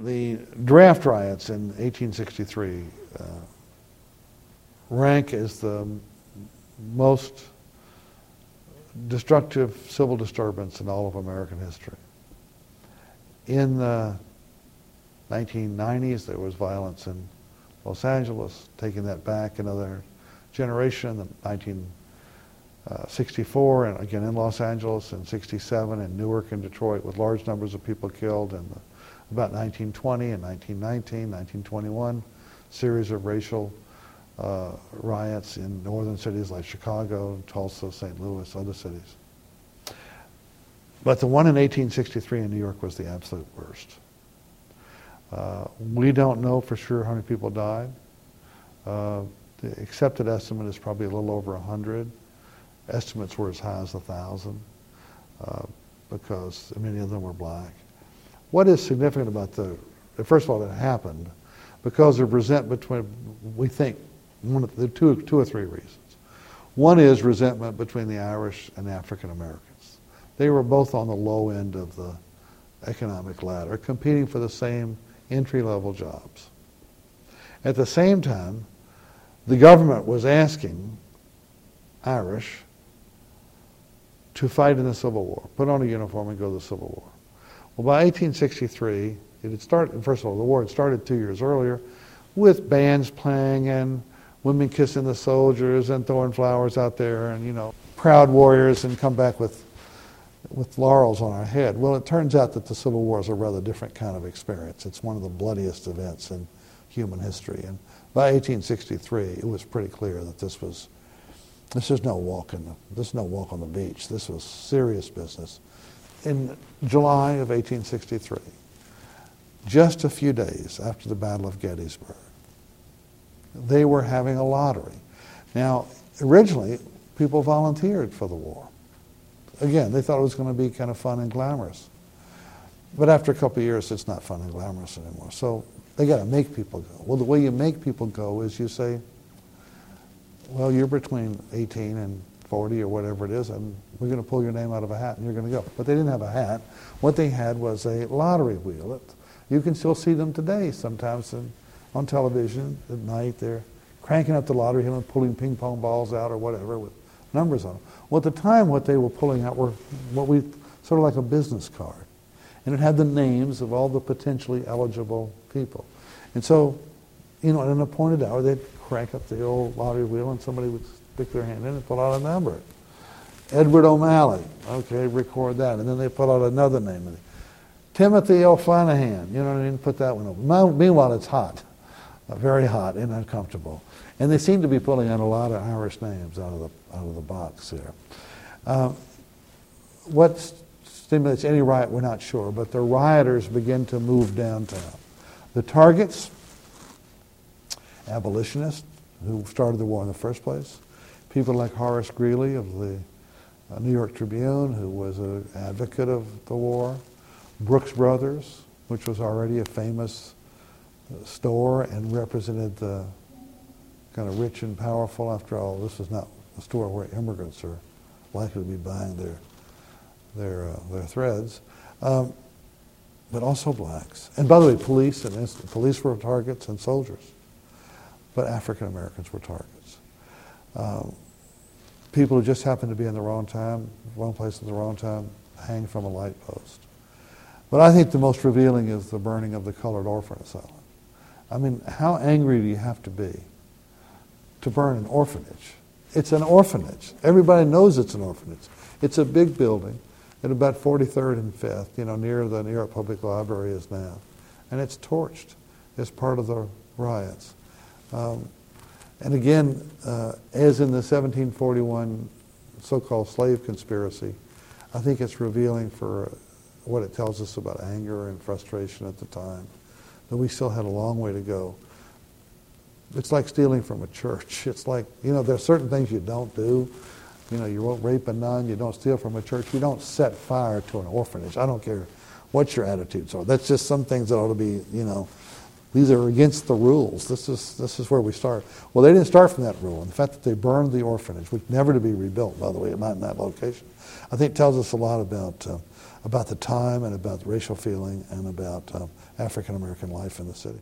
the draft riots in 1863 uh, rank as the most destructive civil disturbance in all of American history. In the 1990s, there was violence in Los Angeles, taking that back another generation, the 1964, and again in Los Angeles, in 67, in Newark and Detroit, with large numbers of people killed, and about 1920 and 1919, 1921, series of racial uh, riots in northern cities like Chicago, Tulsa, St. Louis, other cities. But the one in 1863 in New York was the absolute worst. Uh, we don't know for sure how many people died. Uh, the accepted estimate is probably a little over 100. Estimates were as high as 1,000 uh, because many of them were black. What is significant about the, first of all, it happened because of resentment between, we think, one of the two, two or three reasons. One is resentment between the Irish and African Americans. They were both on the low end of the economic ladder, competing for the same entry level jobs. At the same time, the government was asking Irish to fight in the Civil War, put on a uniform and go to the Civil War. Well, by 1863, it had started, first of all, the war had started two years earlier with bands playing and women kissing the soldiers and throwing flowers out there and, you know, proud warriors and come back with, with laurels on our head. Well, it turns out that the Civil War is a rather different kind of experience. It's one of the bloodiest events in human history. And by 1863, it was pretty clear that this was, this is no walk in the, this is no walk on the beach. This was serious business. In July of 1863, just a few days after the Battle of Gettysburg, they were having a lottery. Now, originally, people volunteered for the war. Again, they thought it was going to be kind of fun and glamorous. But after a couple of years, it's not fun and glamorous anymore. So they got to make people go. Well, the way you make people go is you say, well, you're between 18 and 40 or whatever it is, and we're going to pull your name out of a hat and you're going to go. But they didn't have a hat. What they had was a lottery wheel. You can still see them today sometimes. And on television at night. They're cranking up the lottery wheel and pulling ping pong balls out or whatever with numbers on them. Well, at the time, what they were pulling out were what we sort of like a business card, and it had the names of all the potentially eligible people. And so, you know, at an appointed hour, they'd crank up the old lottery wheel, and somebody would stick their hand in and pull out a number. Edward O'Malley. Okay, record that. And then they put out another name. Timothy O'Flanahan. You know what I mean? Put that one over. Meanwhile, it's hot very hot and uncomfortable. And they seem to be pulling out a lot of Irish names out of the, out of the box here. Um, what stimulates any riot, we're not sure, but the rioters begin to move downtown. The targets, abolitionists who started the war in the first place, people like Horace Greeley of the uh, New York Tribune, who was an advocate of the war, Brooks Brothers, which was already a famous store and represented the kind of rich and powerful. After all, this is not a store where immigrants are likely to be buying their their uh, their threads, um, but also blacks. And by the way, police and police were targets and soldiers, but African Americans were targets. Um, people who just happened to be in the wrong time, wrong place at the wrong time, hang from a light post. But I think the most revealing is the burning of the colored orphan asylum. I mean, how angry do you have to be to burn an orphanage? It's an orphanage. Everybody knows it's an orphanage. It's a big building at about 43rd and 5th, you know, near the New York Public Library is now. And it's torched as part of the riots. Um, and again, uh, as in the 1741 so-called slave conspiracy, I think it's revealing for what it tells us about anger and frustration at the time that we still had a long way to go. It's like stealing from a church. It's like, you know, there are certain things you don't do. You know, you won't rape a nun, you don't steal from a church, you don't set fire to an orphanage. I don't care what your attitudes are. That's just some things that ought to be, you know, these are against the rules. This is, this is where we start. Well, they didn't start from that rule. And the fact that they burned the orphanage, which never to be rebuilt, by the way, not in that location, I think tells us a lot about, uh, about the time and about racial feeling and about um, African American life in the city.